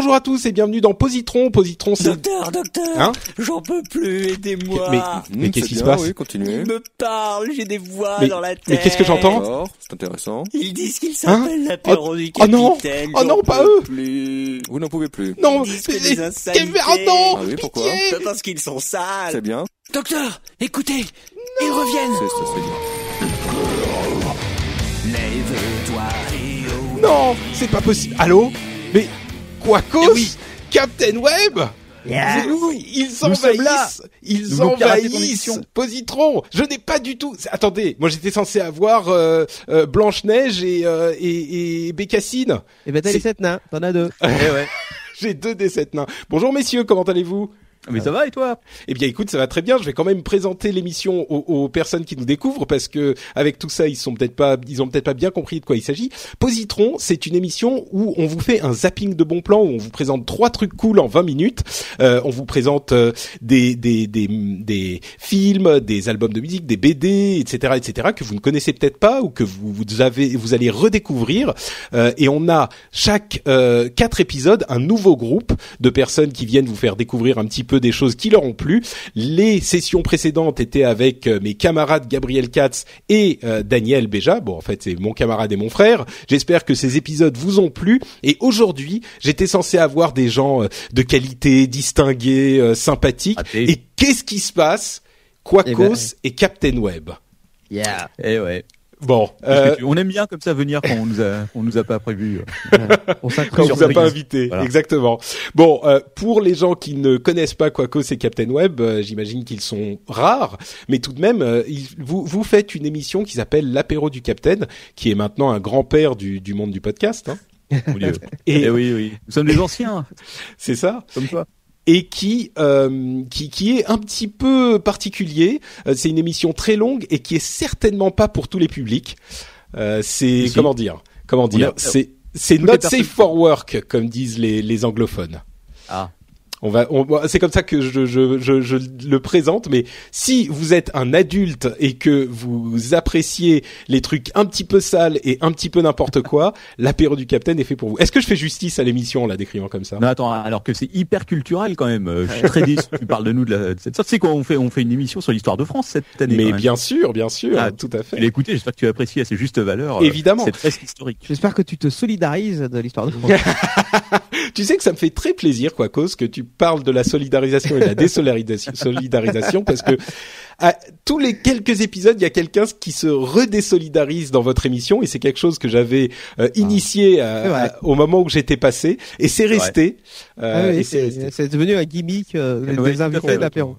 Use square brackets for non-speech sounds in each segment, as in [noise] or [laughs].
Bonjour à tous et bienvenue dans Positron. Positron, c'est Docteur, docteur, Hein j'en peux plus, aidez-moi. mais, mais Mmh, qu'est-ce qui se passe Oui, continuez. Ils me parlent, j'ai des voix Mais- dans la tête. mais qu'est-ce que j'entends c'est intéressant. Ils disent qu'ils s'appellent l'apéro du Oh non capitaine. Oh non, j'en pas eux plus. Vous n'en pouvez plus. Non, Ils disent que ah non, Ah oui, pourquoi pitié. C'est parce qu'ils sont sales. C'est bien. Docteur, écoutez, ils reviennent. C'est ça, c'est bien. Oh. Non, c'est pas possible. Allô? Mais Quacos Eh oui. Captain Web Yeah. Ils envahissent, ils Nous envahissent. Positron. Je n'ai pas du tout. Attendez, moi j'étais censé avoir euh, euh, Blanche Neige et, euh, et, et Bécassine. Et ben t'as les sept nains, t'en as deux. [laughs] J'ai deux des sept nains. Bonjour messieurs, comment allez-vous? Mais ça va et toi? Eh bien, écoute, ça va très bien. Je vais quand même présenter l'émission aux, aux personnes qui nous découvrent parce que avec tout ça, ils sont peut-être pas, ils ont peut-être pas bien compris de quoi il s'agit. Positron, c'est une émission où on vous fait un zapping de bons plans, où on vous présente trois trucs cool en 20 minutes. Euh, on vous présente euh, des, des des des films, des albums de musique, des BD, etc., etc. que vous ne connaissez peut-être pas ou que vous, vous avez, vous allez redécouvrir. Euh, et on a chaque euh, quatre épisodes un nouveau groupe de personnes qui viennent vous faire découvrir un petit peu des choses qui leur ont plu. Les sessions précédentes étaient avec euh, mes camarades Gabriel Katz et euh, Daniel Béja. Bon, en fait, c'est mon camarade et mon frère. J'espère que ces épisodes vous ont plu. Et aujourd'hui, j'étais censé avoir des gens euh, de qualité, distingués, euh, sympathiques. Et qu'est-ce qui se passe? Quacos Eh ben- et Captain Web. Yeah. Eh ouais. Bon, euh, on aime bien comme ça venir quand on nous a, on nous a pas prévu. [laughs] On quand on vous a pas invité, Voilà. exactement. Bon, euh, pour les gens qui ne connaissent pas Quacos et Captain Web, euh, j'imagine qu'ils sont rares, mais tout de même, euh, il- vous vous faites une émission qui s'appelle l'apéro du Captain, qui est maintenant un grand-père du, du monde du podcast. Hein. Dieu. Et Eh oui, oui. Nous sommes des anciens, [laughs] c'est ça. comme toi. Et qui euh, qui qui est un petit peu particulier. Euh, c'est une émission très longue et qui est certainement pas pour tous les publics. Euh, c'est Si. comment dire? Comment dire? a- C'est c'est not safe for work comme disent les les anglophones. Ah. On va, on, c'est comme ça que je, je, je, je le présente. Mais si vous êtes un adulte et que vous appréciez les trucs un petit peu sales et un petit peu n'importe quoi, [laughs] l'apéro du Capitaine est fait pour vous. Est-ce que je fais justice à l'émission en la décrivant comme ça? Non, attends, alors que c'est hyper culturel quand même. Euh, Je suis très déçu. Tu parles de nous de, la, de cette sorte. Tu sais quoi, on fait, on fait une émission sur l'histoire de France cette année. Mais bien sûr, bien sûr, Ah, tout à fait. écouté, j'espère que tu as apprécié à ses justes valeurs. euh, Évidemment. Cette fresque historique. J'espère que tu te solidarises de l'histoire de [laughs] France. [laughs] Tu sais que ça me fait très plaisir, quoi, cause que tu parles de la solidarisation et de la [laughs] désolidarisation, solidarisation, parce que à tous les quelques épisodes, il y a quelqu'un qui se redésolidarise dans votre émission, et c'est quelque chose que j'avais euh, initié à- vrai. à- au moment où j'étais passé, et c'est resté. euh, Ah oui, c'est devenu un gimmick euh, Ouais, des invités l'apéro.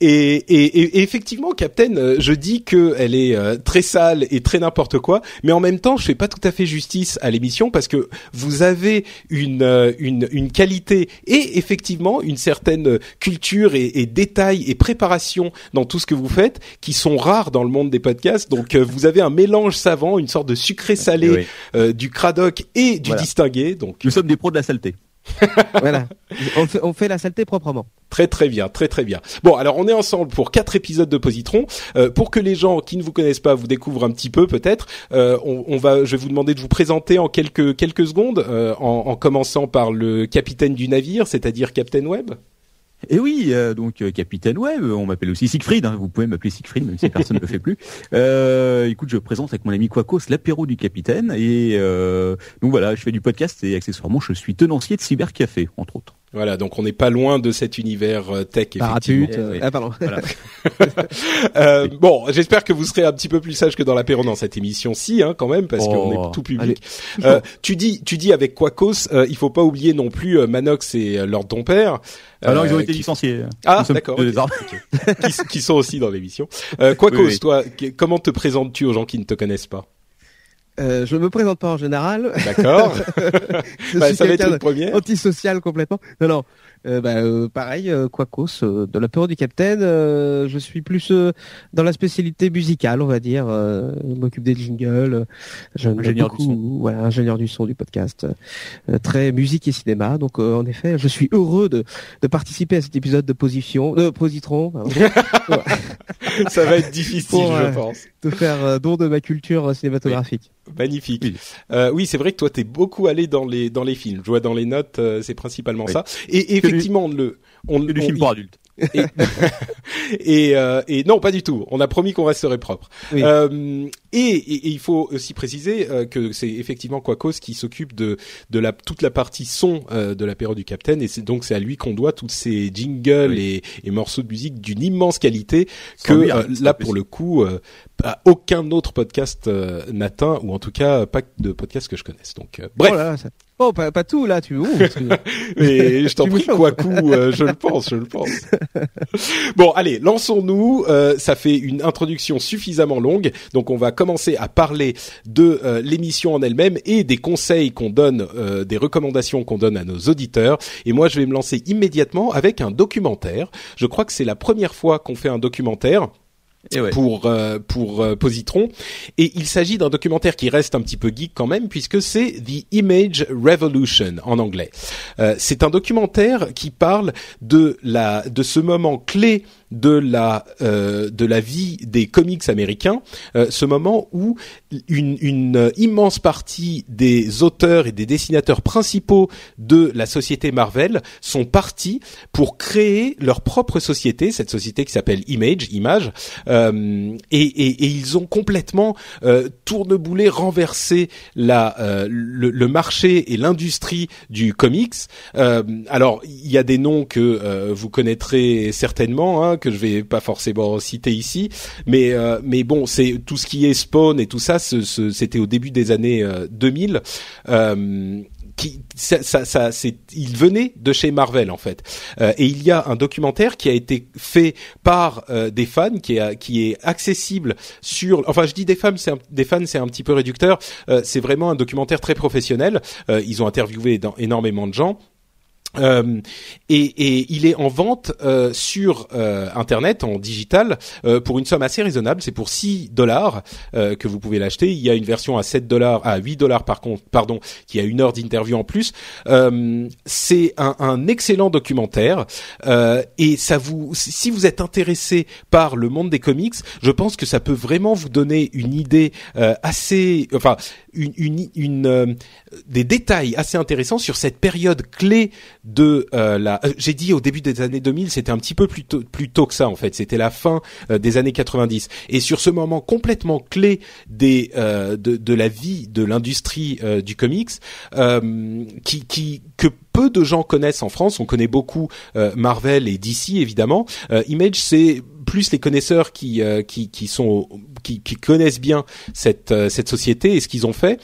Et, et, et- et effectivement, Captain, euh, je dis que elle est euh, très sale et très n'importe quoi, mais en même temps, je fais pas tout à fait justice à l'émission parce que vous avez une euh, une, une qualité et effectivement une certaine culture et, et détail et préparation dans tout ce que vous faites qui sont rares dans le monde des podcasts. Donc, vous avez un mélange savant, une sorte de sucré salé oui. euh, du cradoc et du Voilà. distingué. Donc, Nous sommes des pros de la saleté. [laughs] voilà. On fait, on fait la saleté proprement. Très très bien, très très bien. Bon, alors on est ensemble pour quatre épisodes de Positron. Euh, pour que les gens qui ne vous connaissent pas vous découvrent un petit peu, peut-être, euh, on, on va, je vais vous demander de vous présenter en quelques quelques secondes, euh, en, en commençant par le capitaine du navire, c'est-à-dire Captain Web. Et oui, euh, donc euh, Capitaine Web, on m'appelle aussi Siegfried, hein, vous pouvez m'appeler Siegfried, même si personne ne le fait plus. [laughs] Euh, écoute, je présente avec mon ami Quacos l'apéro du Capitaine, et euh, donc voilà, je fais du podcast et accessoirement je suis tenancier de Cybercafé, entre autres. Voilà, donc on n'est pas loin de cet univers euh, tech effectivement. Euh, Oui. Ah pardon. [laughs] [laughs] Euh, bon, j'espère que vous serez un petit peu plus sage que dans l'apéro dans cette émission-ci, hein, quand même, parce Oh, qu'on est tout public. Euh, tu dis, tu dis avec Quacos, euh, il faut pas oublier non plus euh, Manox et Lord ton père. Alors euh, ils ont été qui- licenciés. Ah, d'accord, deux ok. désormais. [laughs] qui, qui sont aussi dans l'émission. Euh, Quacos, Oui, oui. toi, comment te présentes-tu aux gens qui ne te connaissent pas? Euh, je me présente pas en général. D'accord. [laughs] Je Bah, suis ça va être quelqu'un une première. antisocial complètement. Non, non. Euh, bah, euh, pareil, euh, Quacos, euh, de l'apéro du Capitaine. euh, je suis plus euh, dans la spécialité musicale, on va dire. Euh, je m'occupe des jingles. Je Ingénieur beaucoup, du son. Voilà, ingénieur du son du podcast. Euh, très musique et cinéma. Donc, euh, en effet, je suis heureux de, de participer à cet épisode de position, de positron, [laughs] ça va être difficile, Pour, je pense. de faire euh, don de ma culture cinématographique. Magnifique. Oui. Euh, oui, c'est vrai que toi, t'es beaucoup allé dans les dans les films. Je vois dans les notes, euh, c'est principalement Oui. ça. Et effectivement, on le on, on- film pour adultes. Et, [laughs] et, euh, et non, pas du tout. On a promis qu'on resterait propre. Oui. Euh, et, et- et il faut aussi préciser euh, que c'est effectivement Quacos qui s'occupe de de la toute la partie son euh, de l'apéro du Capitaine, et c'est donc c'est à lui qu'on doit tous ces jingles Oui. et, et morceaux de musique d'une immense qualité que lui, euh, là pour le coup, euh, aucun autre podcast euh, n'atteint, ou en tout cas pas de podcast que je connaisse. Donc euh, bref. Oh, là là, ça- oh, pas, pas tout là, tu. ouh, que- [laughs] Mais je t'en Tu prie, quoi coup, euh, je le pense, je le pense. [laughs] bon, allez, lançons-nous. Euh, ça fait une introduction suffisamment longue, donc on va commencer à parler de euh, l'émission en elle-même et des conseils qu'on donne, euh, des recommandations qu'on donne à nos auditeurs. Et moi, je vais me lancer immédiatement avec un documentaire. Je crois que c'est la première fois qu'on fait un documentaire Pour euh, pour euh, Positron et il s'agit d'un documentaire qui reste un petit peu geek quand même puisque c'est The Image Revolution en anglais. Euh, c'est un documentaire qui parle de la de ce moment clé de la euh, de la vie des comics américains, euh, ce moment où une, une immense partie des auteurs et des dessinateurs principaux de la société Marvel sont partis pour créer leur propre société, cette société qui s'appelle Image, Image, euh, et, et, et ils ont complètement euh, tourneboulé, renversé la euh, le, le marché et l'industrie du comics. Euh, alors il y a des noms que vous connaîtrez certainement, hein, que je vais pas forcément citer ici, mais euh, mais bon, c'est tout ce qui est Spawn et tout ça, c'était au début des années euh, 2000. Euh, c'est, il venait de chez Marvel en fait. Euh, et il y a un documentaire qui a été fait par euh, des fans, qui est, accessible sur. Enfin, je dis des fans, c'est des fans, c'est un petit peu réducteur. Euh, c'est vraiment un documentaire très professionnel. Euh, ils ont interviewé énormément de gens. Euh, et, et il est en vente euh, sur euh, internet en digital euh, pour une somme assez raisonnable. C'est pour 6 dollars euh, que vous pouvez l'acheter. Il y a une version à 7 dollars, à 8 dollars par contre, pardon, qui a une heure d'interview en plus. C'est un, un excellent documentaire et ça vous, si vous êtes intéressé par le monde des comics, je pense que ça peut vraiment vous donner une idée assez, enfin, une, une, une des détails assez intéressants sur cette période clé de euh, la. euh, J'ai dit au début des années 2000, c'était un petit peu plus tôt, plus tôt que ça en fait. C'était la fin euh, des années 90. Et sur ce moment complètement clé des euh, de, de la vie de l'industrie euh, du comics, qui, qui que peu de gens connaissent en France. On connaît beaucoup euh, Marvel et DC évidemment. Image, c'est plus les connaisseurs qui euh, qui qui sont qui, qui connaissent bien cette cette société et ce qu'ils ont fait.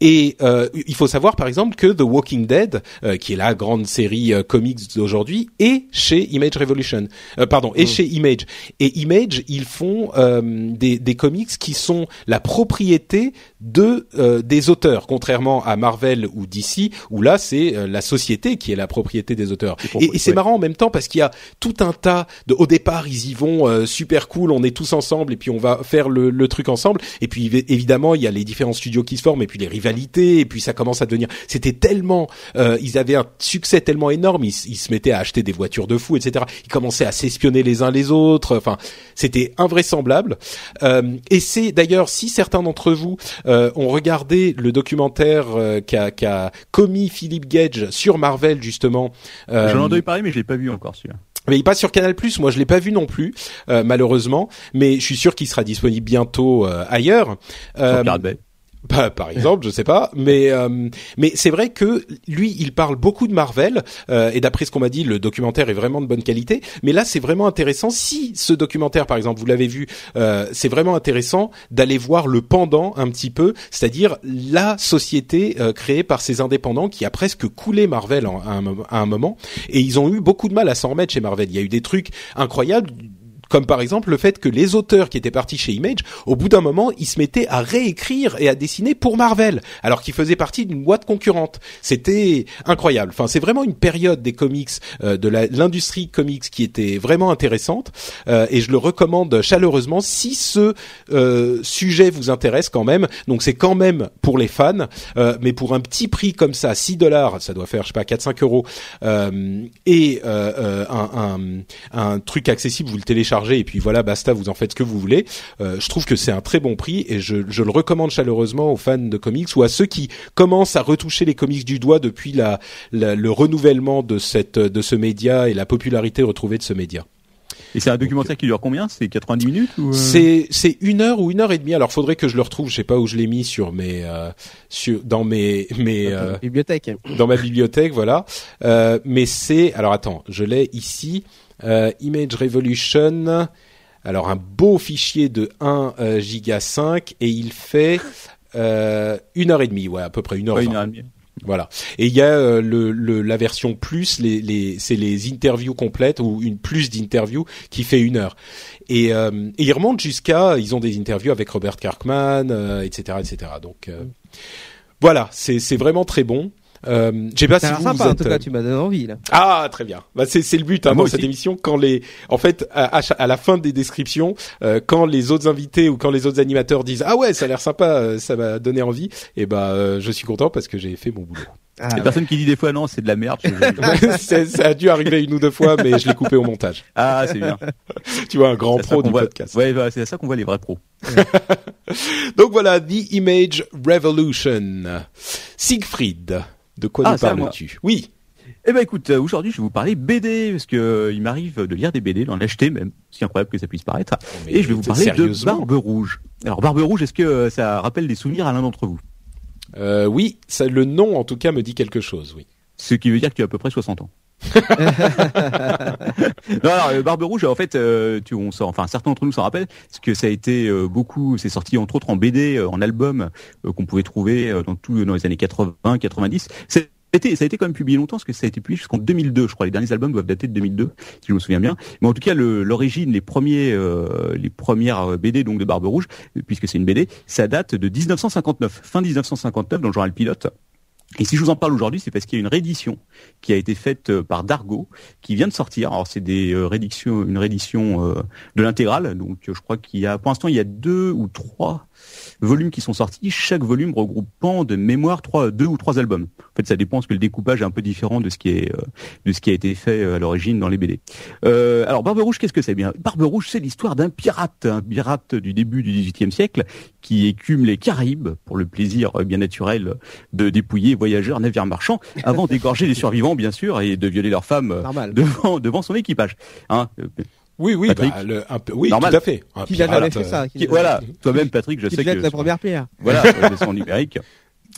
Et euh, il faut savoir par exemple que The Walking Dead, euh, qui est la grande série euh, comics d'aujourd'hui, est chez Image Revolution. Euh, pardon, est chez Image. Et Image, ils font euh, des, des comics qui sont la propriété de euh, des auteurs, contrairement à Marvel ou DC, où là c'est euh, la société qui est la propriété des auteurs. Et, et c'est ouais. marrant en même temps parce qu'il y a tout un tas de. Au départ, ils y vont euh, super cool, on est tous ensemble et puis on va faire le, le truc ensemble. Et puis évi- évidemment, il y a les différents studios qui se forment et puis les et puis ça commence à devenir. C'était tellement, euh, ils avaient un succès tellement énorme, ils, ils se mettaient à acheter des voitures de fou, etc. Ils commençaient à s'espionner les uns les autres. Enfin, c'était invraisemblable. Euh, et c'est d'ailleurs si certains d'entre vous euh, ont regardé le documentaire euh, qu'a qu'a commis Philippe Gage sur Marvel justement. euh, J'en ai entendu parler, mais je l'ai pas vu encore celui-là. mais il passe sur Canal+. Moi, je l'ai pas vu non plus, euh, malheureusement. Mais je suis sûr qu'il sera disponible bientôt euh, ailleurs. Sur Euh, Pirate Bay. Bah, par exemple, je sais pas, mais euh, mais c'est vrai que lui, il parle beaucoup de Marvel euh, et d'après ce qu'on m'a dit, le documentaire est vraiment de bonne qualité. Mais là, c'est vraiment intéressant. Si ce documentaire, par exemple, vous l'avez vu, euh, c'est vraiment intéressant d'aller voir le pendant un petit peu, c'est-à-dire la société euh, créée par ces indépendants qui a presque coulé Marvel en- à, un, mo- à un moment. Et ils ont eu beaucoup de mal à s'en remettre chez Marvel. Il y a eu des trucs incroyables comme par exemple le fait que les auteurs qui étaient partis chez Image, au bout d'un moment, ils se mettaient à réécrire et à dessiner pour Marvel, alors qu'ils faisaient partie d'une boîte concurrente. C'était incroyable. Enfin, c'est vraiment une période des comics, euh, de l'industrie comics qui était vraiment intéressante, euh, et je le recommande chaleureusement si ce euh, sujet vous intéresse quand même. Donc c'est quand même pour les fans, euh, mais pour un petit prix comme ça, 6 dollars, ça doit faire je sais pas 4-5 euros, euh, et euh, un, un, un truc accessible, vous le téléchargez et puis voilà, basta, vous en faites ce que vous voulez. Euh, je trouve que c'est un très bon prix et je, je le recommande chaleureusement aux fans de comics ou à ceux qui commencent à retoucher les comics du doigt depuis la, la- le renouvellement de cette de ce média et la popularité retrouvée de ce média. Et c'est un documentaire qui dure combien? C'est 90 minutes ou euh? C'est c'est une heure ou une heure et demie. Alors faudrait que je le retrouve. Je sais pas où je l'ai mis sur mes euh, sur dans mes mes euh, Bibliothèque. dans ma bibliothèque, voilà. Euh, mais c'est alors attends, je l'ai ici. Euh, Image Revolution. Alors un beau fichier de 1 euh, giga 5 et il fait euh, une heure et demie, ouais, à peu près une heure. Ouais, vingt. une heure et demie. Voilà. Et il y a euh, le, le la version plus, les, les c'est les interviews complètes ou une plus d'interviews qui fait une heure. Et, euh, et ils remontent jusqu'à, ils ont des interviews avec Robert Kirkman, euh, etc., etc. Donc euh, voilà, c'est vraiment très bon. Euh, je sais pas si vous, sympa, en êtes, tout euh, cas, tu m'as donné envie, là. ah très bien. Bah, c'est c'est le but hein, Ah, moi dans cette aussi. émission quand les en fait à, à cha- à la fin des descriptions euh, quand les autres invités ou quand les autres animateurs disent ah ouais ça a l'air sympa euh, ça m'a donné envie et bah euh, je suis content parce que j'ai fait mon boulot. Ah, Il y a ouais. personne qui dit des fois non, c'est de la merde. je- [laughs] ça a dû arriver une ou deux fois mais je l'ai coupé au montage. Ah, c'est bien. [laughs] Tu vois un grand pro du voit- podcast. Ouais, voilà, c'est à ça qu'on voit les vrais pros. [laughs] Donc voilà The Image Revolution. Siegfried, de quoi Ah, nous parles-tu? Oui. Eh ben écoute, euh, aujourd'hui je vais vous parler BD parce que euh, il m'arrive de lire des BD, d'en acheter même, si incroyable que ça puisse paraître. Mais Et je vais vous parler de Barbe Rouge. Alors Barbe Rouge, est-ce que euh, ça rappelle des souvenirs à l'un d'entre vous? Euh, oui, ça, le nom en tout cas me dit quelque chose. Oui. Ce qui veut dire que tu as à peu près 60 ans. [laughs] Barbe Rouge, en fait, euh, on enfin certains d'entre nous s'en rappellent, parce que ça a été euh, beaucoup, c'est sorti entre autres en BD, euh, en album, qu'on pouvait trouver dans tout dans les années 80, 90. C'est- Ça a, été, ça a été quand même publié longtemps parce que ça a été publié jusqu'en 2002, je crois. Les derniers albums doivent dater de 2002, si je me souviens bien. Mais en tout cas, l'origine, les premiers, les premières BD donc de Barbe Rouge, puisque c'est une BD, ça date de 1959, fin 1959 dans le journal Pilote. Et si je vous en parle aujourd'hui, c'est parce qu'il y a une réédition qui a été faite euh, par Dargo, qui vient de sortir. Alors c'est euh, une réédition euh, de l'intégrale. Donc je crois qu'il y a, pour l'instant, il y a deux ou trois volumes qui sont sortis. Chaque volume regroupant de mémoire trois, deux ou trois albums. En fait, ça dépend parce que le découpage est un peu différent de ce qui est, euh, de ce qui a été fait euh, à l'origine dans les BD. Euh, alors Barbe Rouge, qu'est-ce que c'est? Bien Barbe Rouge, c'est l'histoire d'un pirate, un pirate du début du XVIIIe siècle qui écume les Caraïbes pour le plaisir euh, bien naturel de dépouiller voyageurs, navires marchands, avant d'égorger les survivants, bien sûr, et de violer leurs femmes devant, devant son équipage. Hein Oui, oui, Patrick bah, le- un peu, oui, Normal. tout à fait. Un Qui l'a pirate, fait ça qui voilà, toi-même, Patrick, je Qui sais jette que la première pierre. voilà, euh, de son numérique.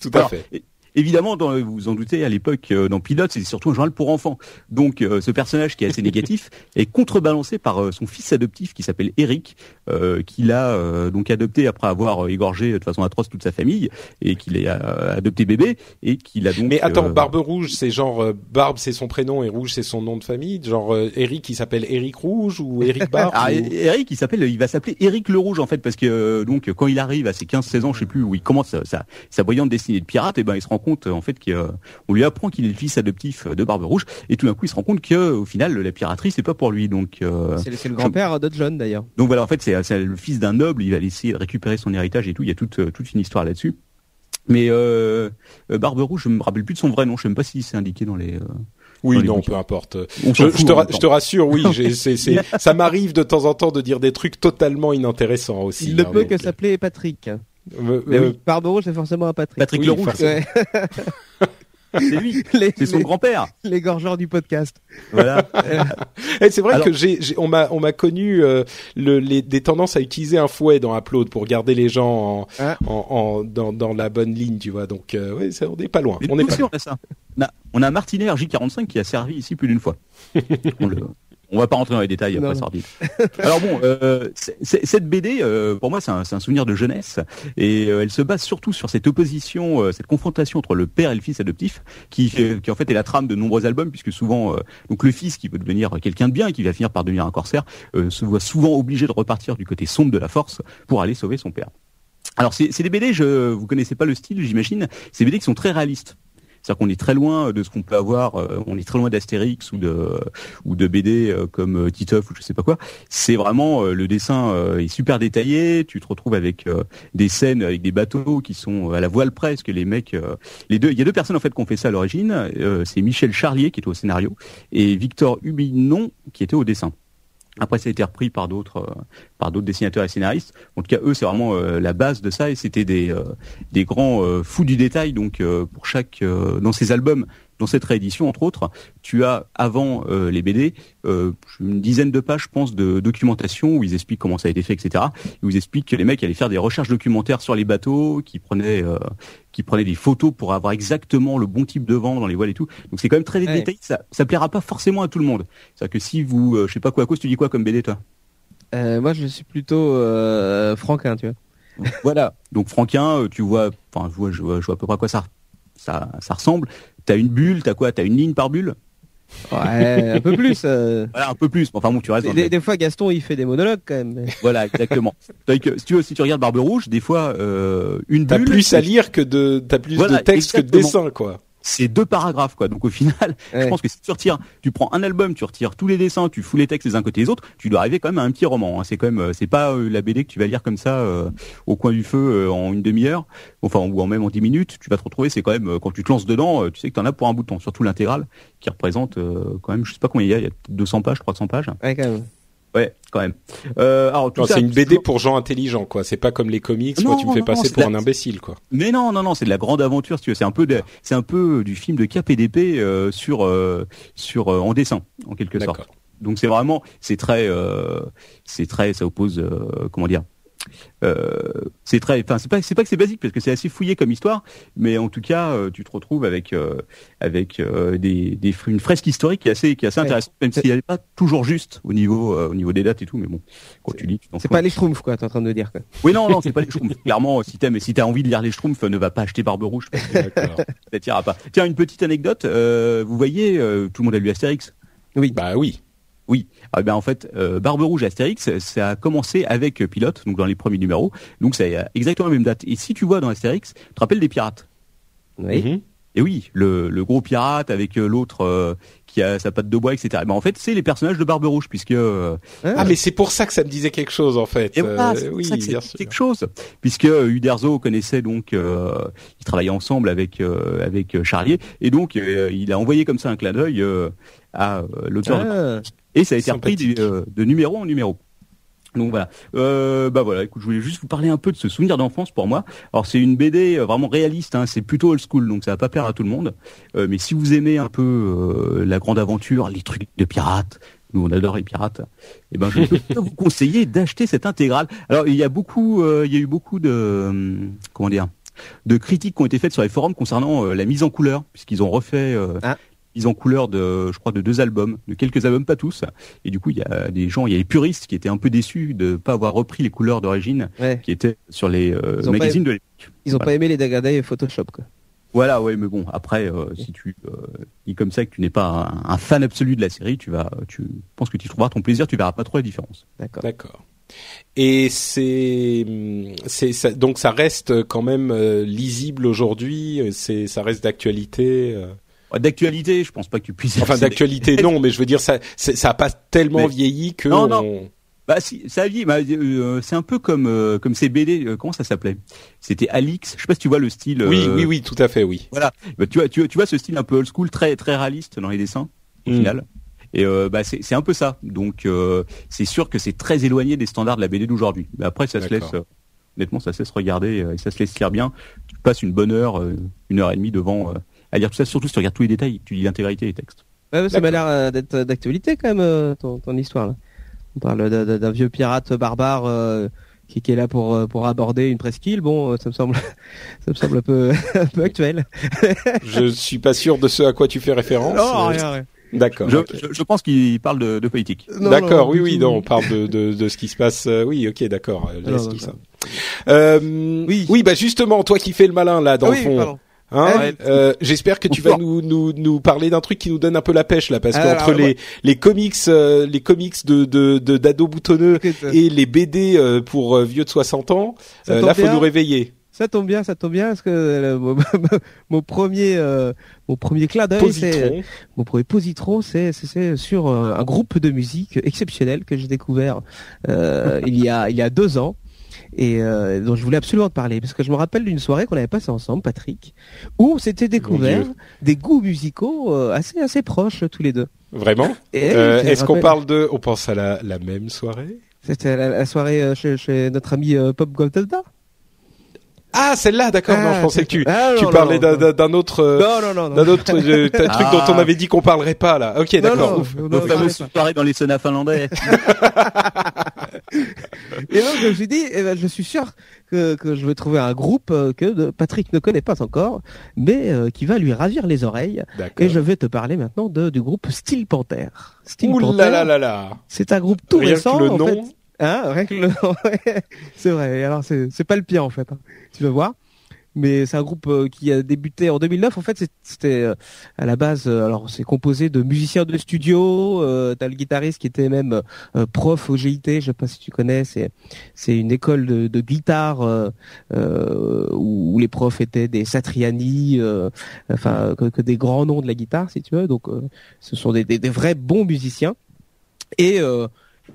Tout à Alors, fait. é- Évidemment, dans, vous vous en doutez, à l'époque, euh, dans Pilote, c'est surtout un journal pour enfants. Donc, euh, ce personnage qui est assez négatif [laughs] est contrebalancé par euh, son fils adoptif qui s'appelle Eric, euh, qu'il a euh, donc adopté après avoir euh, égorgé de façon atroce toute sa famille et qu'il a euh, adopté bébé et qu'il a donc. Mais attends, euh, Barbe Rouge, c'est genre euh, Barbe, c'est son prénom et Rouge, c'est son nom de famille? Genre euh, Eric, il s'appelle Eric Rouge ou Eric [laughs] Barbe. Ah, ou- Eric, il s'appelle, il va s'appeler Eric le Rouge en fait parce que euh, donc quand il arrive à ses 15-16 ans, je sais plus où il commence sa, sa, sa brillante destinée de pirate, et ben il se rend compte euh, en fait qu'on lui apprend qu'il est le fils adoptif de Barbe Rouge, et tout d'un coup il se rend compte que au final la piraterie c'est pas pour lui, donc euh, C'est le- le grand-père de John, d'ailleurs. donc voilà en fait c'est c'est le fils d'un noble, il va essayer de récupérer son héritage et tout, il y a toute euh, toute une histoire là-dessus. Mais euh, euh, Barbe Rouge, je me rappelle plus de son vrai nom, je sais même pas si c'est indiqué dans les. euh, oui, dans les non, bouquins. peu importe. Je, fout je te, ra- je rassure, oui, [laughs] c'est, ça m'arrive de temps en temps de dire des trucs totalement inintéressants aussi. Il ne hein, peut donc, que s'appeler Patrick. Euh, Mais euh, oui. C'est forcément un Patrick. Patrick oui, le Rouge. forcément. Ouais. [laughs] C'est lui. les, C'est son les- grand-père. les gorgeurs du podcast. Voilà. [laughs] Et c'est vrai Alors- que j'ai, j'ai- on m'a, on m'a connu euh, le, les, des tendances à utiliser un fouet dans Upload pour garder les gens en, en, en- dans, dans la bonne ligne, tu vois. Donc, euh, ouais, ça, on n'est pas loin. Mais On est pas loin. on a ça. On a, on a Martinet RJ45 qui a servi ici plus d'une fois. [laughs] on, le, on va pas rentrer dans les détails Non. après sordide. [laughs] Alors bon, euh, cette BD, euh, pour moi, c'est un, souvenir de jeunesse et euh, elle se base surtout sur cette opposition, cette confrontation entre le père et le fils adoptif, qui, qui en fait est la trame de nombreux albums, puisque souvent, donc le fils qui veut devenir quelqu'un de bien et qui va finir par devenir un corsaire, se voit souvent obligé de repartir du côté sombre de la force pour aller sauver son père. Alors c'est c'est des BD, je, vous connaissez pas le style, j'imagine. C'est des BD qui sont très réalistes. C'est-à-dire qu'on est très loin de ce qu'on peut avoir, euh, on est très loin d'Astérix ou de ou de BD euh, comme euh, Titeuf ou je sais pas quoi. C'est vraiment euh, le dessin euh, est super détaillé. Tu te retrouves avec euh, des scènes avec des bateaux qui sont à la voile presque. Les mecs, euh, les deux, il y a deux personnes en fait qui ont fait ça à l'origine. Euh, c'est Michel Charlier qui était au scénario et Victor Hubinon qui était au dessin. Après, ça a été repris par d'autres, euh, par d'autres dessinateurs et scénaristes. En tout cas, eux, c'est vraiment euh, la base de ça, et c'était des, euh, des grands fous du détail. Donc, pour chaque, dans ces albums, dans cette réédition, entre autres, tu as avant euh, les BD euh, une dizaine de pages, je pense, de documentation où ils expliquent comment ça a été fait, etc. Où ils expliquent que les mecs allaient faire des recherches documentaires sur les bateaux, qui prenaient, euh, qui prenaient des photos pour avoir exactement le bon type de vent dans les voiles et tout. Donc, c'est quand même très Ouais. détaillé. Ça, ça plaira pas forcément à tout le monde. C'est-à-dire que si vous, je sais pas quoi, à cause, tu dis quoi comme BD, toi? Moi, je suis plutôt franquin, tu vois. Voilà. Donc Franquin, tu vois, enfin, je vois, je vois, je vois à peu près à quoi ça, ça, ça ressemble. T'as une bulle, t'as quoi? T'as une ligne par bulle? Ouais, un peu plus. euh. [laughs] Voilà, un peu plus. mais Enfin bon, tu restes. Des, des fois, Gaston, il fait des monologues quand même. Voilà, exactement. [laughs] Que, si tu veux, si tu regardes Barbe Rouge, des fois, euh, une T'as bulle. plus à lire que de, t'as plus Voilà, de texte que de dessin, quoi. C'est deux paragraphes, quoi. Donc au final, [laughs] je pense que si tu retires, tu prends un album, tu retires tous les dessins, tu fous les textes les uns côté les autres, tu dois arriver quand même à un petit roman. hein. C'est quand même, euh, c'est pas euh, la BD que tu vas lire comme ça euh, au coin du feu euh, en une demi-heure, enfin ou en même en dix minutes. Tu vas te retrouver, c'est quand même quand tu te lances dedans, tu sais que t'en as pour un bout de temps. Surtout l'intégrale qui représente quand même, je sais pas combien il y a, il y a 200 pages, 300 pages. Ouais, quand même. Ouais, quand même. Euh, alors tout c'est une BD pour gens intelligents, quoi. C'est pas comme les comics, Non, quoi. Tu me fais non, passer pour la- un imbécile, quoi. Mais non, non, non, c'est de la grande aventure, si tu veux. C'est un peu, de, c'est un peu du film de KPDP euh, sur, euh, sur euh, en dessin, en quelque sorte. Donc c'est vraiment, c'est très, euh, c'est très, ça oppose, euh, comment dire, euh, c'est très, enfin c'est pas, c'est pas que c'est basique parce que c'est assez fouillé comme histoire, mais en tout cas euh, tu te retrouves avec, euh, avec euh, des, des, une fresque historique qui est assez, qui est assez Ouais. intéressante, même si elle n'est pas toujours juste au niveau, euh, au niveau des dates et tout, mais bon, quand tu lis, tu t'en C'est pas les Schtroumpfs, quoi, t'es en train de me dire, quoi. Oui, non, non, c'est pas les Schtroumpfs. [laughs] Clairement, si t'aimes, si t'as envie de lire les Schtroumpfs, ne va pas acheter Barbe Rouge. parce que D'accord. Ça t'ira pas. Tiens, une petite anecdote. euh, vous voyez, euh, tout le monde a lu Astérix? Oui. bah oui. Oui. Ah, ben en fait, euh, Barbe Rouge et Astérix, ça a commencé avec euh, Pilote, donc dans les premiers numéros. Donc ça a exactement la même date. Et si tu vois dans Astérix, tu te rappelles des pirates Oui. Mhm. Et oui, le, le gros pirate avec euh, l'autre euh, qui a sa patte de bois, etc. Ben en fait, c'est les personnages de Barbe Rouge, puisque euh, Ah, mais c'est pour ça que ça me disait quelque chose, en fait. Et voilà, Euh, c'est oui, ça que c'est quelque chose, puisque euh, Uderzo connaissait donc, euh, ils travaillaient ensemble avec euh, avec euh, Charlier, et donc euh, il a envoyé comme ça un clin d'œil euh, à euh, l'auteur, de- Ah, et ça a été repris euh, de numéro en numéro. Donc voilà. Euh, bah voilà. Écoute, je voulais juste vous parler un peu de ce souvenir d'enfance pour moi. Alors c'est une BD euh, vraiment réaliste. Hein, c'est plutôt old school, donc ça va pas plaire à tout le monde. Euh, mais si vous aimez un peu euh, la grande aventure, les trucs de pirates, nous on adore les pirates. Eh ben je peux [laughs] vous conseiller d'acheter cette intégrale. Alors il y a beaucoup, il y a eu beaucoup de hum, comment dire de critiques qui ont été faites sur les forums concernant la mise en couleur, puisqu'ils ont refait Ah. Mise en couleur de, je crois, de deux albums, de quelques albums, pas tous. Et du coup, il y a des gens, il y a les puristes qui étaient un peu déçus de pas avoir repris les couleurs d'origine ouais. qui étaient sur les euh, magazines de l'époque. Ils ont Voilà. pas aimé les Dagada et Photoshop, quoi. Voilà, ouais, mais bon, après, euh, si tu euh, dis comme ça que tu n'es pas un, un fan absolu de la série, tu vas, tu penses que tu trouveras ton plaisir, tu verras pas trop la différence. D'accord. D'accord. Et c'est, c'est, donc ça reste quand même euh, lisible aujourd'hui. C'est, ça reste d'actualité. Euh. D'actualité, je pense pas que tu puisses. Enfin, d'actualité, non, mais je veux dire, ça, ça a pas tellement Mais- vieilli que. Non, non. on- Bah si, ça vit. Bah, euh, c'est un peu comme euh, comme ces BD. euh, comment ça s'appelait? C'était Alix. Je sais pas si tu vois le style. Oui, euh, oui, oui, tout à fait, oui. Voilà. Bah, tu vois, tu, vois- tu vois ce style un peu old school, très très réaliste dans les dessins au Mm. final. Et euh, bah c'est c'est un peu ça. Donc euh, c'est sûr que c'est très éloigné des standards de la BD d'aujourd'hui. Mais après ça se laisse euh, honnêtement ça se laisse regarder euh, et ça se laisse lire bien. Tu passes une bonne heure, euh, une heure et demie devant euh, à lire tout ça, surtout si tu regardes tous les détails, tu lis l'intégralité des textes. Ouais, ça m'a D'accord. l'air euh, d'être d'actualité quand même euh, ton, ton histoire là. On parle d'un- vieux pirate barbare euh, qui, qui est là pour euh, pour aborder une presqu'île. Bon, euh, ça me semble [laughs] ça me semble un peu [laughs] un peu actuel. [laughs] Je suis pas sûr de ce à quoi tu fais référence. Non, Euh, rien, rien. D'accord. Je, je, je pense qu'il parle de, de politique. Non, D'accord, oui, oui, non, on parle de, de, de ce qui se passe. euh, oui, ok, d'accord. euh. Euh, Oui. oui, bah justement, toi qui fais le malin là, dans Ah le oui, fond. pardon. Hein, Ouais. euh, J'espère que tu vas nous, nous nous parler d'un truc qui nous donne un peu la pêche là, parce qu'entre les ouais. les comics euh, les comics de de de d'ado boutonneux euh, et les BD euh, pour euh, vieux de 60 ans, euh, là faut bien. nous réveiller. Ça tombe bien, ça tombe bien parce que euh, mon, [laughs] mon premier euh, mon premier clin d'œil, c'est mon premier positron, c'est c'est- c'est sur euh, un groupe de musique exceptionnel que j'ai découvert euh, [laughs] il y a il y a deux ans et euh, dont je voulais absolument te parler parce que je me rappelle d'une soirée qu'on avait passée ensemble, Patrick, où on s'était découvert Dieu. des goûts musicaux euh, assez assez proches tous les deux. Vraiment? Et Euh, Est-ce qu'on parle de On pense à la la même soirée? C'était la, la soirée euh, chez, chez notre ami Pop Goldada. Ah, celle-là, d'accord. non, Ah, je pensais que tu Ah, tu parlais non, d'un autre. euh, Non non non non. d'un autre euh, [laughs] truc Ah. dont on avait dit qu'on parlerait pas là. Ok, Non, d'accord. fameuses non. soirées dans les saunas finlandais. [laughs] Et donc je me suis dit, eh ben, je suis sûr que, que je vais trouver un groupe euh, que Patrick ne connaît pas encore, mais euh, qui va lui ravir les oreilles. D'accord. Et je vais te parler maintenant de, du groupe Steel Panther. Steel Ouh Panther, là là là là. c'est un groupe tout Rien récent. que le en nom. fait. Hein, rien que le nom. [laughs] ouais. c'est vrai. Alors c'est pas le pire en fait. hein. Tu vas voir. Mais c'est un groupe euh, qui a débuté en 2009. En fait, c'était euh, à la base. euh, alors, c'est composé de musiciens de studio. Euh, T'as le guitariste qui était même prof au GIT. Je sais pas si tu connais. C'est c'est une école de, guitare où, les profs étaient des Satriani, enfin que, des grands noms de la guitare, si tu veux. Donc, ce sont des, des, des vrais bons musiciens. Et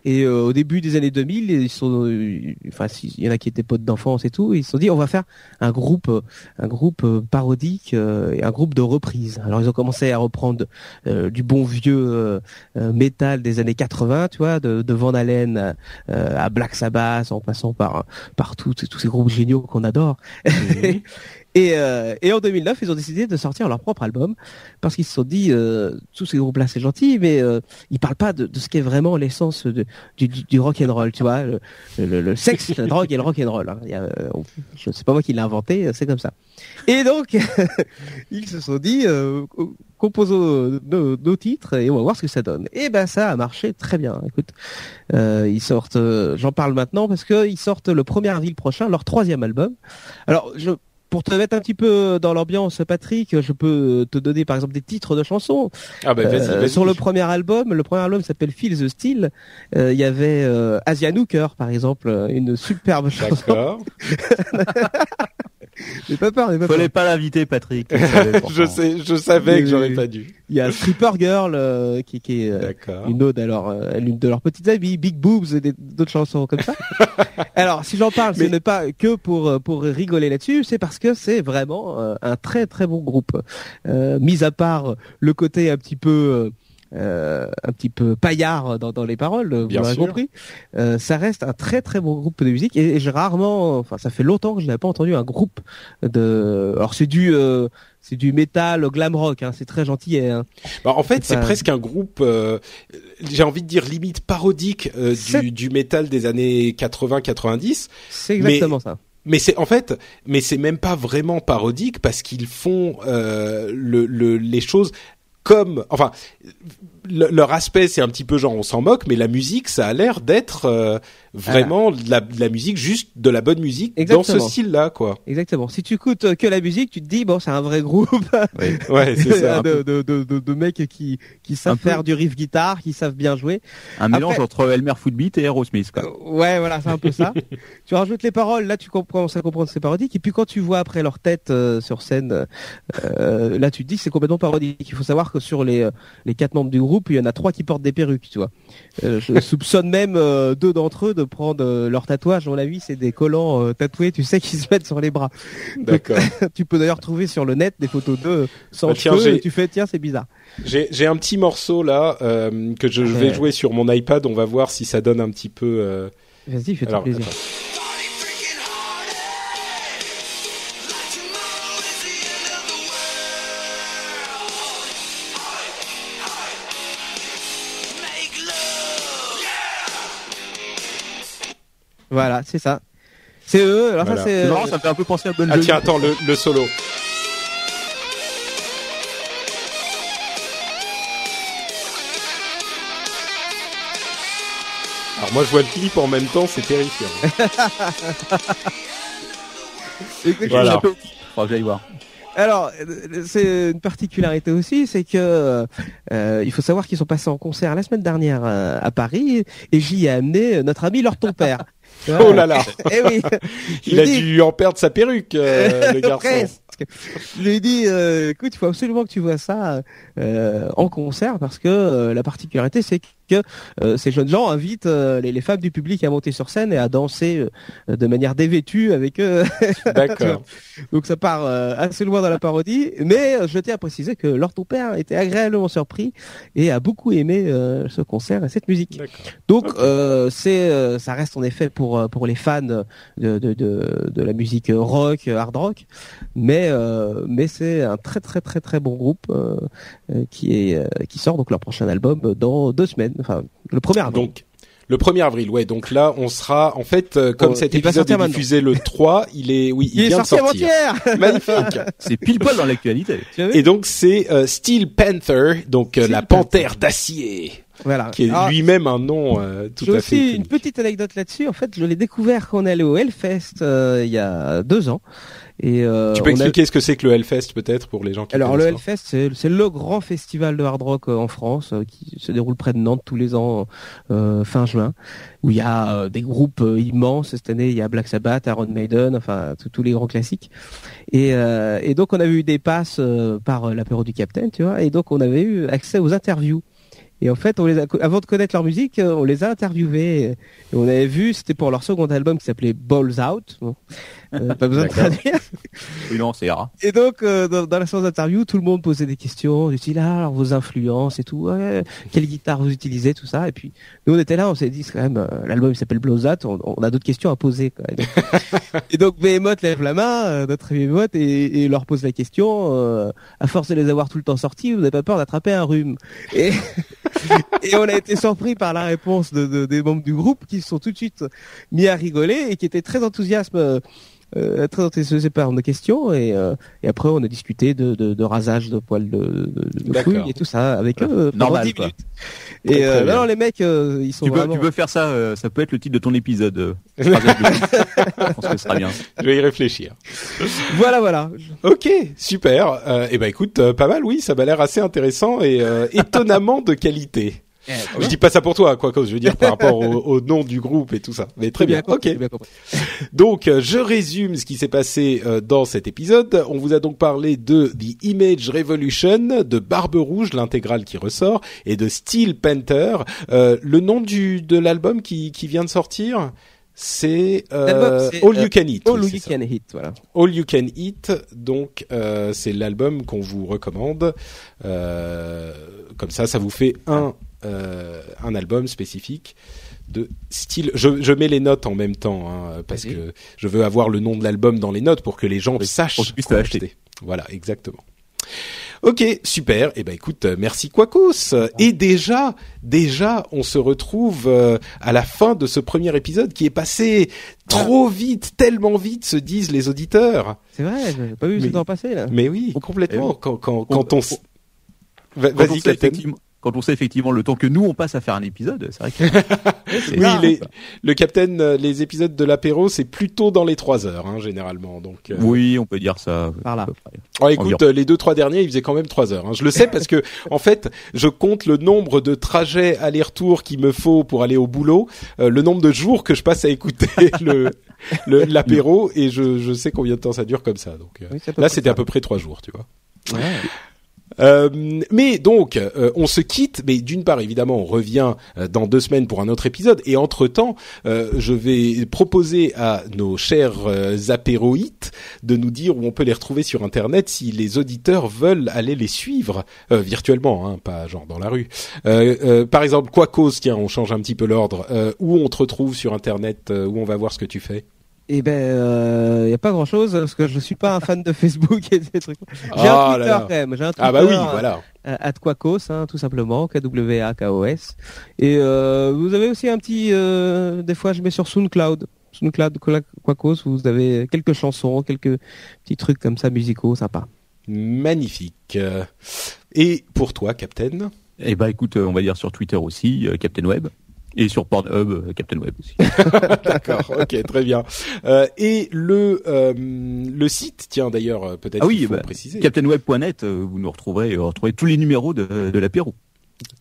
et euh, au début des années 2000, ils sont, euh, enfin, il y en a qui étaient potes d'enfance et tout, ils se sont dit on va faire un groupe, euh, un groupe euh, parodique euh, et un groupe de reprises. Alors ils ont commencé à reprendre euh, du bon vieux euh, métal des années 80, tu vois, de, de Van Halen euh, à Black Sabbath, en passant par par tous tous ces groupes géniaux qu'on adore. [laughs] Et, euh, et en 2009, ils ont décidé de sortir leur propre album parce qu'ils se sont dit euh, tous ces groupes-là c'est gentil, mais euh, ils parlent pas de, de ce qu'est vraiment l'essence du, du, du rock and roll, tu vois, le, le, le sexe, la drogue et le rock and roll. Hein. Il y a, euh, je sais pas moi qui l'ai inventé, c'est comme ça. Et donc [laughs] ils se sont dit euh, composons nos, nos titres et on va voir ce que ça donne. Et ben ça a marché très bien. Écoute, euh, ils sortent, euh, j'en parle maintenant parce que ils sortent le 1er avril prochain leur troisième album. Alors je pour te mettre un petit peu dans l'ambiance, Patrick, je peux te donner par exemple des titres de chansons. Ah bah vas-y, Euh, vas-y. sur le premier album, le premier album s'appelle Feel the Steel. Euh, Il y avait euh, Asia Nooker, par exemple, euh, une superbe chanson. D'accord. [laughs] N'aie pas peur, n'aie pas peur. Fallait pas l'inviter, Patrick. [laughs] je sais, je savais que j'aurais pas dû. Il y a Stripper Girl, euh, qui, qui est euh, une ode à leur, euh, l'une de leurs petites amies, Big Boobs et d'autres chansons comme ça. [laughs] Alors, si j'en parle, Mais- ce n'est pas que pour euh, pour rigoler là-dessus, c'est parce que c'est vraiment euh, un très très bon groupe. Euh, mis à part le côté un petit peu euh, un petit peu paillard dans, dans les paroles, vous sûr. compris. Euh, ça reste un très très bon groupe de musique et, et j'ai rarement, enfin ça fait longtemps que je n'avais pas entendu un groupe de. Alors c'est du euh, c'est du métal glam rock, hein, c'est très gentil. Et, hein. Bah, en fait, c'est presque un groupe, euh, j'ai envie de dire limite parodique euh, du, du métal des années 80-90. C'est Mais- exactement ça. Mais c'est en fait, mais c'est même pas vraiment parodique parce qu'ils font euh, le, le, les choses comme, enfin, le- leur aspect c'est un petit peu genre on s'en moque, mais la musique ça a l'air d'être euh, vraiment de la, de la musique juste de la bonne musique dans ce style-là quoi. Exactement. Si tu écoutes euh, que la musique, tu te dis bon, c'est un vrai groupe Ouais, [laughs] c'est ça. de, de, de, de, de mecs qui qui savent faire du riff guitare, qui savent bien jouer. Un mélange entre Elmer Footbeat et Aerosmith, quoi. Euh, Ouais, voilà, c'est un peu ça. [laughs] tu rajoutes les paroles, là tu comprends, ça comprend que c'est parodique. Et puis quand tu vois après leur tête euh, sur scène, euh, là tu te dis que c'est complètement parodique. Il faut savoir que sur les euh, les quatre membres du groupe, il y en a trois qui portent des perruques, tu vois. Euh, je soupçonne même euh, deux d'entre eux de prendre euh, leur tatouage. À mon avis, c'est des collants euh, tatoués, tu sais, [laughs] qui se mettent sur les bras. D'accord. [laughs] tu peux d'ailleurs trouver sur le net des photos d'eux sans Bah, tiens, cheveux. et tu fais tiens, c'est bizarre. J'ai un petit morceau là euh, que je, je vais Ouais. jouer sur mon iPad. On va voir si ça donne un petit peu. euh, Vas-y, fais-toi plaisir. attends. Voilà, c'est ça. C'est eux. Alors Voilà. ça, c'est. Marrant, ça me fait un peu penser à Bon Ah Jovi. tiens, attends, le, le solo. Alors moi je vois le clip en même temps, c'est terrifiant. [laughs] Écoute, Voilà. Faudra que j'aille voir. Alors, euh, c'est une particularité aussi, c'est que euh, il faut savoir qu'ils sont passés en concert la semaine dernière euh, à Paris et j'y ai amené notre ami Lord ton père. Oh là là, Eh oui. [laughs] il a dis- dû en perdre sa perruque, euh, [laughs] le garçon. Presque. Je lui ai dit, euh, écoute, il faut absolument que tu vois ça euh, en concert parce que euh, la particularité, c'est que euh, ces jeunes gens invitent euh, les, les femmes du public à monter sur scène et à danser euh, de manière dévêtue avec eux. [laughs] D'accord. Donc ça part euh, assez loin dans la parodie, mais euh, je tiens à préciser que Lord ton père était agréablement surpris et a beaucoup aimé euh, ce concert et cette musique. Donc euh, c'est euh, ça reste en effet pour pour les fans de de de, de la musique rock, hard rock, mais euh, mais c'est un très très très très bon groupe qui est euh, qui sort donc leur prochain album dans deux semaines, enfin le premier album. Donc le 1er avril, ouais. Donc là, on sera en fait euh, comme Oh, cet épisode est maintenant. diffusé le [laughs] 3, il est oui, il, il est vient sorti de sortir. avant-hier. [laughs] Magnifique. C'est pile poil dans l'actualité. Et donc c'est euh, Steel Panther, donc euh, Steel la Panther. panthère d'acier, Voilà. qui est Alors, lui-même un nom euh, tout J'ai à aussi fait. une unique. petite anecdote là-dessus. En fait, je l'ai découvert quand on est allé au Hellfest euh, il y a deux ans. Et euh, Tu peux a- expliquer ce que c'est que le Hellfest peut-être pour les gens qui Alors le Hellfest, c'est le grand festival de hard rock euh, en France euh, qui se déroule près de Nantes tous les ans euh, fin juin, où il y a euh, des groupes immenses. Cette année, il y a Black Sabbath, Iron Maiden, enfin tous- les grands classiques. Et, euh, et donc on avait eu des passes par l'apéro du Capitaine, tu vois. Et donc on avait eu accès aux interviews. Et en fait, on les a, avant de connaître leur musique, on les a interviewés. Et on avait vu, c'était pour leur second album qui s'appelait Balls Out. Euh, pas besoin de traduire. Oui, non, c'est rare. Et donc, euh, dans, dans la séance d'interview, tout le monde posait des questions. Je dis là, alors vos influences et tout. Ouais, quelle guitare vous utilisez, tout ça. Et puis, nous, on était là, on s'est dit, quand même, euh, l'album il s'appelle Blowsat, on, on a d'autres questions à poser. Quoi. Et donc, et donc Behemoth lève la main, euh, notre Behemoth, et, et leur pose la question. euh, à force de les avoir tout le temps sortis, vous n'avez pas peur d'attraper un rhume Et, [laughs] et on a été surpris par la réponse de, de- des membres du groupe qui se sont tout de suite mis à rigoler et qui étaient très enthousiastes. Euh, très enthousiasmés par nos questions et, euh, et après on a discuté de, de, de rasage de poils de, de, de couilles et tout ça avec eux euh, pendant Normal, 10 quoi. minutes. Très, Et euh, non, les mecs euh, ils sont Tu peux, vraiment tu peux faire ça, euh, ça peut être le titre de ton épisode. euh. [laughs] Je pense que ce sera bien. Je vais y réfléchir. [laughs] voilà voilà Ok, super. Euh, eh ben écoute, euh, pas mal, oui, ça m'a l'air assez intéressant et euh, étonnamment de qualité. Je dis pas ça pour toi, quoi que je veux dire par rapport au, au nom du groupe et tout ça. Mais très bien. Ok. bien. [laughs] Donc, euh, je résume ce qui s'est passé euh, dans cet épisode. On vous a donc parlé de The Image Revolution, de Barbe Rouge, l'intégrale qui ressort, et de Steel Panther. Euh, le nom du de l'album qui, qui vient de sortir, c'est euh, All You Can Eat. All oui, You. Can Hit voilà All You Can Eat, donc euh, c'est l'album qu'on vous recommande. Euh, comme ça, ça vous fait un euh, un album spécifique de style. Je, je mets les notes en même temps hein, parce Vas-y. que je veux avoir le nom de l'album dans les notes pour que les gens sachent quoi l'acheter. acheter. Voilà, exactement. Ok, super. Eh ben écoute, euh, merci Quacos. Et déjà, déjà, on se retrouve euh, à la fin de ce premier épisode qui est passé trop vite, tellement vite, se disent les auditeurs. c'est vrai j'ai pas vu Mais- ce temps passer là Mais oui, complètement. eh, Quand, quand, on- quand on, vas-y, Captain. effectivement, quand on sait effectivement le temps que nous on passe à faire un épisode, c'est vrai que [laughs] c'est Oui, les, le Captain, euh, les épisodes de l'apéro, c'est plutôt dans les trois heures, hein, généralement. Donc, euh, Oui, on peut dire ça. Par là. Oh, écoute, Environ. euh, les deux trois derniers, ils faisaient quand même trois heures. hein. Je le sais parce que [laughs] en fait, je compte le nombre de trajets aller-retour qu'il me faut pour aller au boulot, euh, le nombre de jours que je passe à écouter [laughs] le le- l'apéro, et je, je sais combien de temps ça dure comme ça. Donc euh, Oui, c'est à peu là, près c'était ça. à peu près trois jours, tu vois. Ouais. Euh, mais donc, euh, on se quitte. Mais d'une part, évidemment, on revient euh, dans deux semaines pour un autre épisode. Et entre temps, je vais proposer à nos chers euh, apéroïtes de nous dire où on peut les retrouver sur Internet si les auditeurs veulent aller les suivre euh, virtuellement, hein, pas genre dans la rue. Euh, euh, par exemple, quoi cause Tiens, on change un petit peu l'ordre. Euh, où on te retrouve sur Internet euh, Où on va voir ce que tu fais? Eh ben, il y a pas grand chose parce que je suis pas un fan de Facebook et des trucs. J'ai Ah un là Twitter là. quand même. J'ai un Twitter. Ah bah oui, euh, voilà. euh, at Quacos, hein, tout simplement, K-W-A-K-O-S. Et euh, vous avez aussi un petit, euh, des fois je mets sur SoundCloud, SoundCloud Quac- Quacos, vous avez quelques chansons, quelques petits trucs comme ça musicaux, sympa. Magnifique. Euh, Et pour toi, Captain? Eh ben écoute, euh, on va dire sur Twitter aussi, euh, Captain Web. Et sur Pornhub, euh, Captain Web aussi. [laughs] D'accord, ok, très bien. Euh, et le euh, le site, tiens d'ailleurs, euh, peut-être Ah oui, faut bah, préciser. CaptainWeb.net, euh, vous nous retrouverez, euh, retrouverez tous les numéros de, de l'apéro.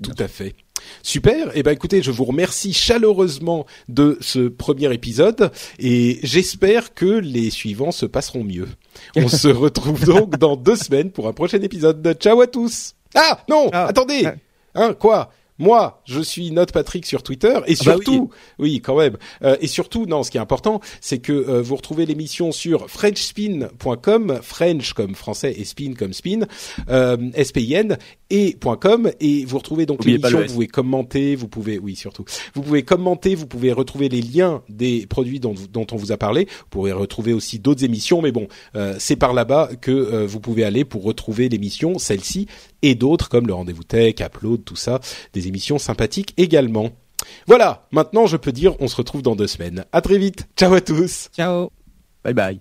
Tout à fait. Super. Et ben écoutez, je vous remercie chaleureusement de ce premier épisode et j'espère que les suivants se passeront mieux. On se [laughs] retrouve donc dans deux semaines pour un prochain épisode. Ciao à tous. Ah non, Ah. attendez. Ah. Hein quoi? Moi, je suis Note Patrick sur Twitter et Ah bah surtout, oui. quand même, Euh, et surtout, non, ce qui est important, c'est que euh, vous retrouvez l'émission sur frenchspin.com, French comme français et spin comme spin, euh, S-P-I-N et .com et vous retrouvez donc l'émission, vous pouvez commenter, vous pouvez, oui surtout, vous pouvez commenter, vous pouvez retrouver les liens des produits dont, dont on vous a parlé, vous pourrez retrouver aussi d'autres émissions, mais bon, euh, c'est par là-bas que euh, vous pouvez aller pour retrouver l'émission, celle-ci et d'autres comme le rendez-vous tech, Upload, tout ça, des émissions sympathiques également. Voilà, maintenant je peux dire on se retrouve dans deux semaines. À très vite, ciao à tous Ciao Bye bye.